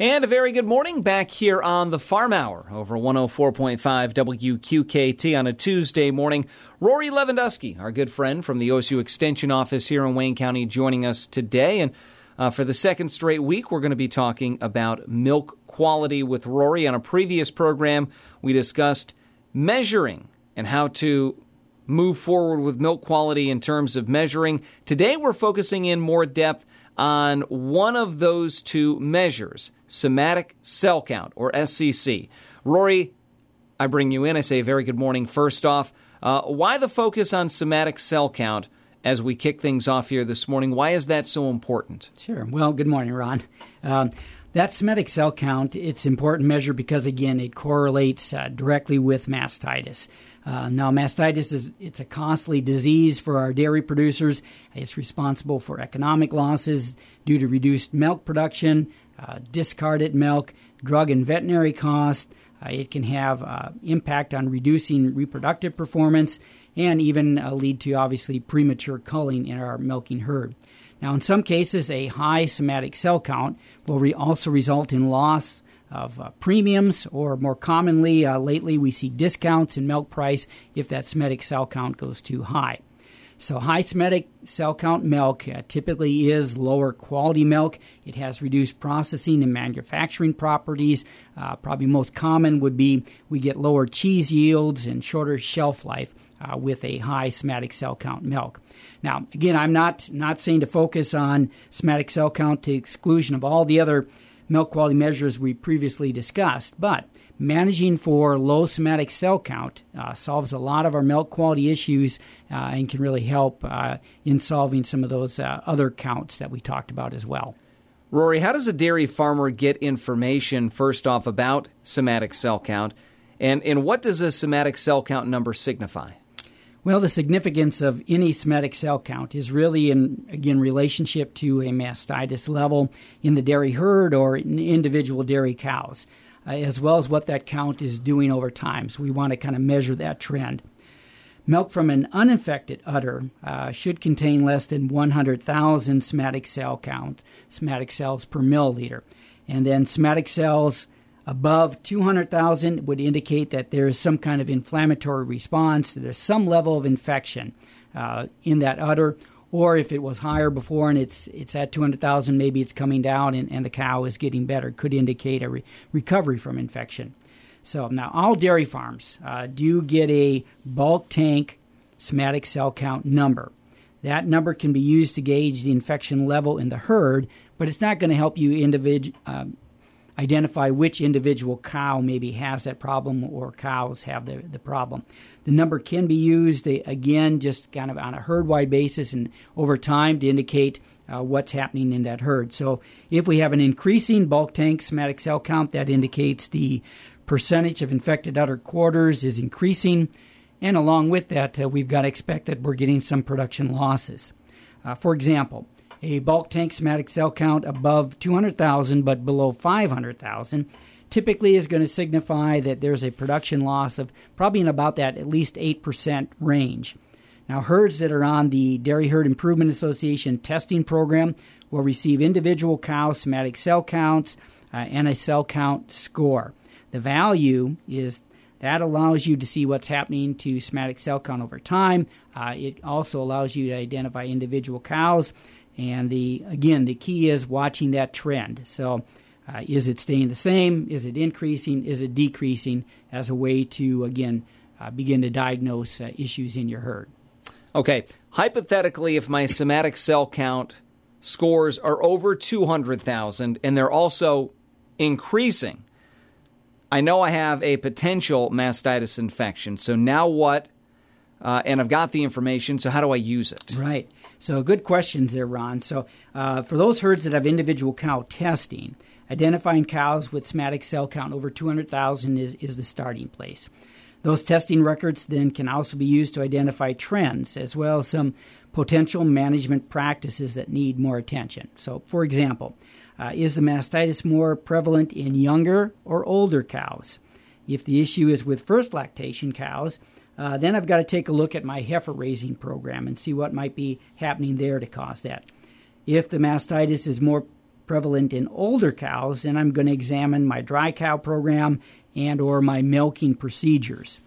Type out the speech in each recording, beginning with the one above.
And a very good morning back here on the Farm Hour over 104.5 WQKT on a Tuesday morning. Rory Lewandowski, our good friend from the OSU Extension Office here in Wayne County, joining us today. And uh, for the second straight week, we're going to be talking about milk quality with Rory. On a previous program, we discussed measuring and how to move forward with milk quality in terms of measuring. Today, we're focusing in more depth on one of those two measures, somatic cell count, or SCC. Rory, I bring you in. I say very good morning. First off, uh, why the focus on somatic cell count as we kick things off here this morning? Why is that so important? Sure. Well, good morning, Ron. Um, that somatic cell count, it's important measure because again, it correlates uh, directly with mastitis. Uh, now, mastitis is it's a costly disease for our dairy producers. It's responsible for economic losses due to reduced milk production, uh, discarded milk, drug and veterinary costs. Uh, it can have uh, impact on reducing reproductive performance and even uh, lead to obviously premature culling in our milking herd. Now, in some cases, a high somatic cell count will re- also result in loss of uh, premiums, or more commonly, uh, lately, we see discounts in milk price if that somatic cell count goes too high. So, high somatic cell count milk uh, typically is lower quality milk. It has reduced processing and manufacturing properties. Uh, probably most common would be we get lower cheese yields and shorter shelf life uh, with a high somatic cell count milk. Now, again, I'm not not saying to focus on somatic cell count to exclusion of all the other milk quality measures we previously discussed, but managing for low somatic cell count uh, solves a lot of our milk quality issues uh, and can really help uh, in solving some of those uh, other counts that we talked about as well. Rory, how does a dairy farmer get information first off about somatic cell count? And, and what does a somatic cell count number signify? Well, the significance of any somatic cell count is really in, again, relationship to a mastitis level in the dairy herd or in individual dairy cows, uh, as well as what that count is doing over time. So we want to kind of measure that trend. Milk from an uninfected udder uh, should contain less than 100,000 somatic cell count, somatic cells per milliliter. And then somatic cells above 200,000 would indicate that there is some kind of inflammatory response, there's some level of infection uh, in that udder. Or if it was higher before and it's it's at 200,000, maybe it's coming down and, and the cow is getting better. Could indicate a re- recovery from infection. So now all dairy farms uh, do get a bulk tank somatic cell count number. That number can be used to gauge the infection level in the herd, but it's not going to help you individ- uh, identify which individual cow maybe has that problem or cows have the, the problem. The number can be used, uh, again, just kind of on a herd wide basis and over time to indicate uh, what's happening in that herd. So if we have an increasing bulk tank somatic cell count, that indicates the percentage of infected udder quarters is increasing. And along with that, uh, we've got to expect that we're getting some production losses. Uh, for example, a bulk tank somatic cell count above 200,000 but below 500,000 typically is going to signify that there's a production loss of probably in about that at least 8% range. Now, herds that are on the Dairy Herd Improvement Association testing program will receive individual cow somatic cell counts uh, and a cell count score. The value is that allows you to see what's happening to somatic cell count over time. Uh, it also allows you to identify individual cows and the again, the key is watching that trend. So, uh, is it staying the same? Is it increasing? Is it decreasing? As a way to again uh, begin to diagnose uh, issues in your herd. Okay, hypothetically, if my somatic cell count scores are over 200,000 and they're also increasing, I know I have a potential mastitis infection. So now what? Uh, and I've got the information, so how do I use it? Right. So, good questions there, Ron. So, uh, for those herds that have individual cow testing, identifying cows with somatic cell count over 200,000 is, is the starting place. Those testing records then can also be used to identify trends as well as some potential management practices that need more attention. So, for example, uh, is the mastitis more prevalent in younger or older cows? If the issue is with first lactation cows, uh, then I've got to take a look at my heifer raising program and see what might be happening there to cause that. If the mastitis is more prevalent in older cows, then I'm going to examine my dry cow program and or my milking procedures.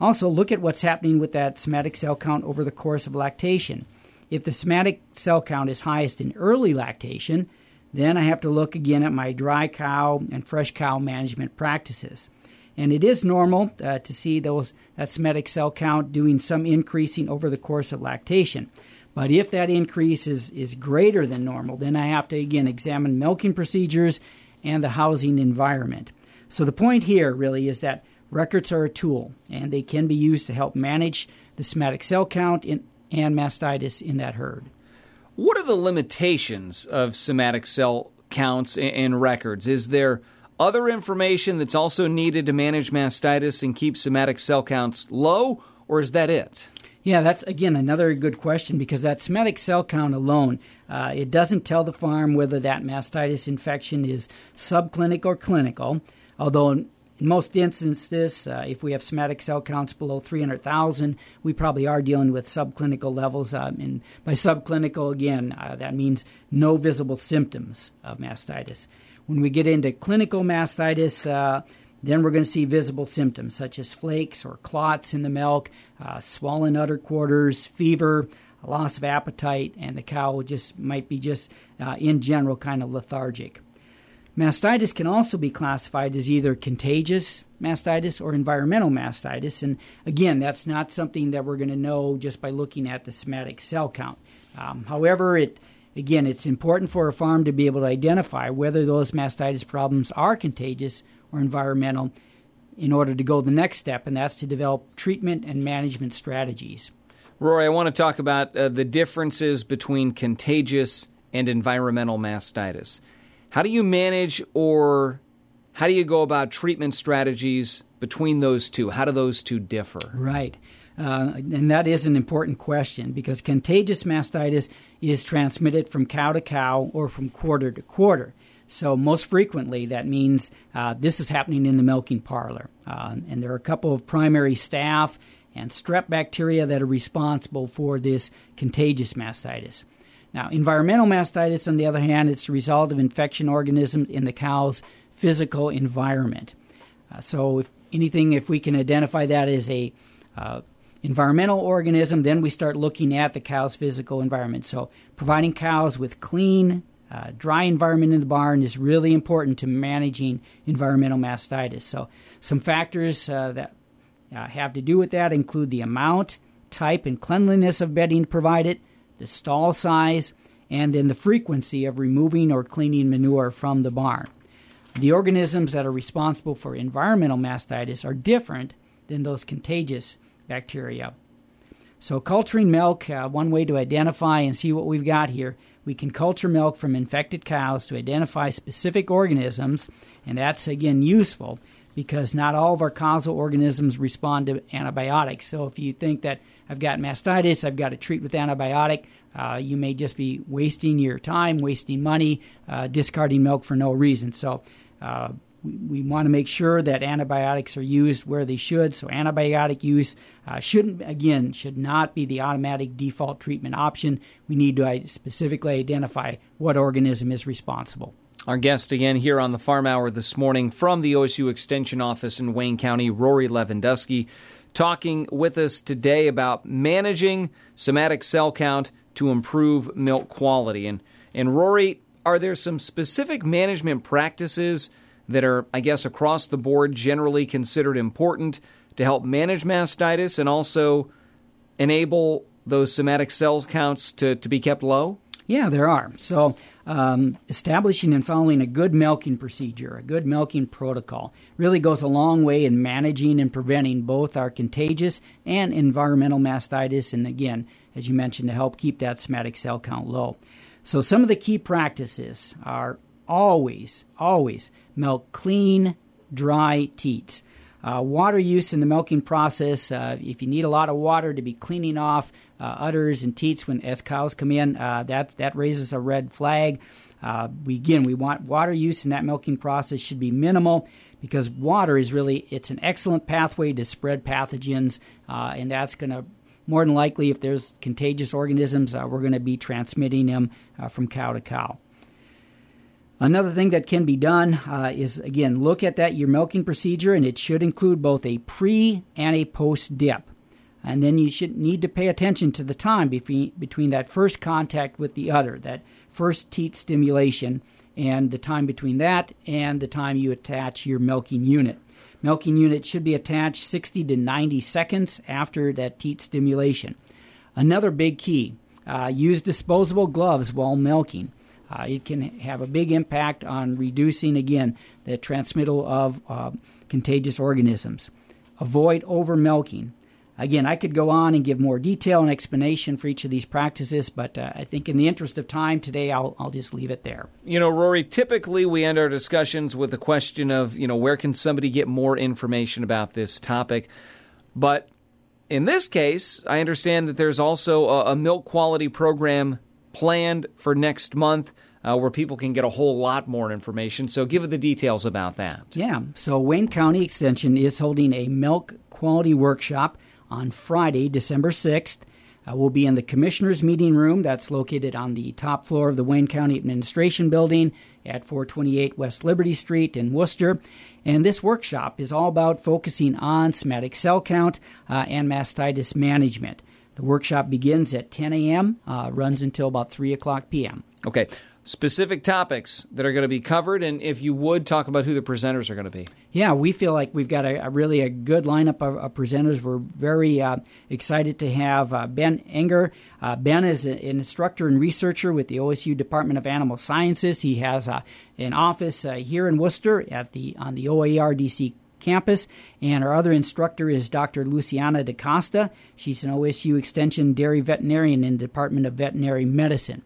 Also, look at what's happening with that somatic cell count over the course of lactation. If the somatic cell count is highest in early lactation, then I have to look again at my dry cow and fresh cow management practices. And it is normal uh, to see those that somatic cell count doing some increasing over the course of lactation. But if that increase is, is greater than normal, then I have to again examine milking procedures and the housing environment. So the point here really is that Records are a tool, and they can be used to help manage the somatic cell count in, and mastitis in that herd. What are the limitations of somatic cell counts and records? Is there other information that's also needed to manage mastitis and keep somatic cell counts low, or is that it? Yeah, that's again another good question because that somatic cell count alone, uh, it doesn't tell the farm whether that mastitis infection is subclinic or clinical. Although in most instances, uh, if we have somatic cell counts below 300,000, we probably are dealing with subclinical levels. Uh, and by subclinical, again, uh, that means no visible symptoms of mastitis. When we get into clinical mastitis, uh, then we're going to see visible symptoms such as flakes or clots in the milk, uh, swollen udder quarters, fever, loss of appetite, and the cow just might be just uh, in general kind of lethargic. Mastitis can also be classified as either contagious mastitis or environmental mastitis. And again, that's not something that we're going to know just by looking at the somatic cell count. Um, however, it again, it's important for a farm to be able to identify whether those mastitis problems are contagious or environmental in order to go the next step, and that's to develop treatment and management strategies. Rory, I want to talk about uh, the differences between contagious and environmental mastitis. How do you manage or how do you go about treatment strategies between those two? How do those two differ? Right. Uh, and that is an important question because contagious mastitis is transmitted from cow to cow or from quarter to quarter. So, most frequently, that means uh, this is happening in the milking parlor. Uh, and there are a couple of primary staph and strep bacteria that are responsible for this contagious mastitis. Now, environmental mastitis, on the other hand, is the result of infection organisms in the cow's physical environment. Uh, so, if anything, if we can identify that as a uh, environmental organism, then we start looking at the cow's physical environment. So, providing cows with clean, uh, dry environment in the barn is really important to managing environmental mastitis. So, some factors uh, that uh, have to do with that include the amount, type, and cleanliness of bedding provided the stall size, and then the frequency of removing or cleaning manure from the barn. The organisms that are responsible for environmental mastitis are different than those contagious bacteria. So, culturing milk, uh, one way to identify and see what we've got here, we can culture milk from infected cows to identify specific organisms, and that's again useful because not all of our causal organisms respond to antibiotics. So, if you think that I've got mastitis, I've got to treat with antibiotic. Uh, you may just be wasting your time, wasting money, uh, discarding milk for no reason. So uh, we, want to make sure that antibiotics are used where they should. So antibiotic use uh, shouldn't, again, should not be the automatic default treatment option. We need to specifically identify what organism is responsible. Our guest again here on the Farm Hour this morning from the OSU Extension Office in Wayne County, Rory Lewandowski talking with us today about managing somatic cell count to improve milk quality. And, and Rory, are there some specific management practices that are, I guess, across the board generally considered important to help manage mastitis and also enable those somatic cell counts to, to be kept low? Yeah, there are. So, um, establishing and following a good milking procedure, a good milking protocol, really goes a long way in managing and preventing both our contagious and environmental mastitis, and again, as you mentioned, to help keep that somatic cell count low. So, some of the key practices are always, always milk clean, dry teats. Uh, water use in the milking process, uh, if you need a lot of water to be cleaning off uh, udders and teats when as cows come in, uh, that, that raises a red flag. Uh, we, again, we want water use in that milking process should be minimal because water is really, it's an excellent pathway to spread pathogens, uh, and that's going to more than likely, if there's contagious organisms, we're going to be transmitting them from cow to cow. Another thing that can be done uh, is again look at that your milking procedure, and it should include both a pre and a post dip. And then you should need to pay attention to the time between, between that first contact with the udder, that first teat stimulation, and the time between that and the time you attach your milking unit. Milking unit should be attached 60 to 90 seconds after that teat stimulation. Another big key uh, use disposable gloves while milking. Uh, it can have a big impact on reducing, again, the transmittal of uh, contagious organisms. Avoid over milking. Again, I could go on and give more detail and explanation for each of these practices, but uh, I think in the interest of time today, I'll, I'll just leave it there. You know, Rory, typically we end our discussions with the question of, you know, where can somebody get more information about this topic? But in this case, I understand that there's also a, a milk quality program planned for next month. Uh, where people can get a whole lot more information. So, give the details about that. Yeah. So, Wayne County Extension is holding a milk quality workshop on Friday, December 6th. Uh, we'll be in the Commissioner's Meeting Room that's located on the top floor of the Wayne County Administration Building at 428 West Liberty Street in Wooster. And this workshop is all about focusing on somatic cell count uh, and mastitis management. The workshop begins at 10 a.m., uh, runs until about 3 o'clock p.m. Okay specific topics that are going to be covered, and if you would talk about who the presenters are going to be. Yeah, we feel like we've got a, a really a good lineup of, of presenters. We're very uh, excited to have uh, Ben Enger. Uh, ben is an instructor and researcher with the OSU Department of Animal Sciences. He has uh, an office uh, here in Wooster at the on the OARDC campus. And our other instructor is Dr. Luciana DaCosta. She's an OSU Extension dairy veterinarian in the Department of Veterinary Medicine.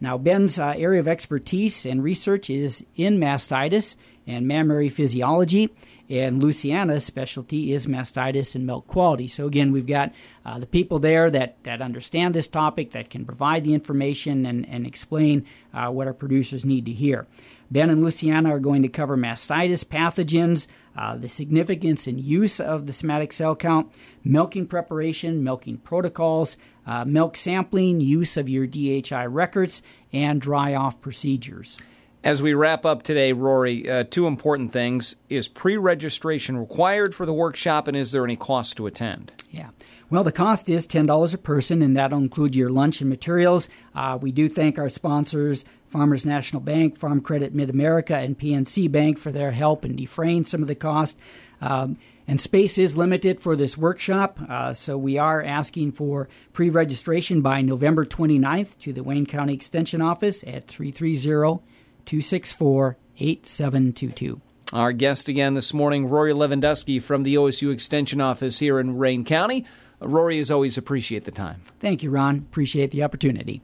Now, Ben's uh, area of expertise and research is in mastitis and mammary physiology, and Luciana's specialty is mastitis and milk quality. So, again, we've got uh, the people there that, that understand this topic, that can provide the information and, and explain uh, what our producers need to hear. Ben and Luciana are going to cover mastitis pathogens, uh, the significance and use of the somatic cell count, milking preparation, milking protocols, uh, milk sampling, use of your DHI records, and dry off procedures. As we wrap up today, Rory, uh, two important things. Is pre registration required for the workshop, and is there any cost to attend? Yeah. Well, the cost is $10 a person, and that'll include your lunch and materials. Uh, we do thank our sponsors, Farmers National Bank, Farm Credit Mid America, and PNC Bank for their help in defraying some of the cost. Um, and space is limited for this workshop, uh, so we are asking for pre registration by November 29th to the Wayne County Extension Office at 330 264 8722. Our guest again this morning, Rory Lewandowski from the OSU Extension Office here in Wayne County. Rory, as always, appreciate the time. Thank you, Ron. Appreciate the opportunity.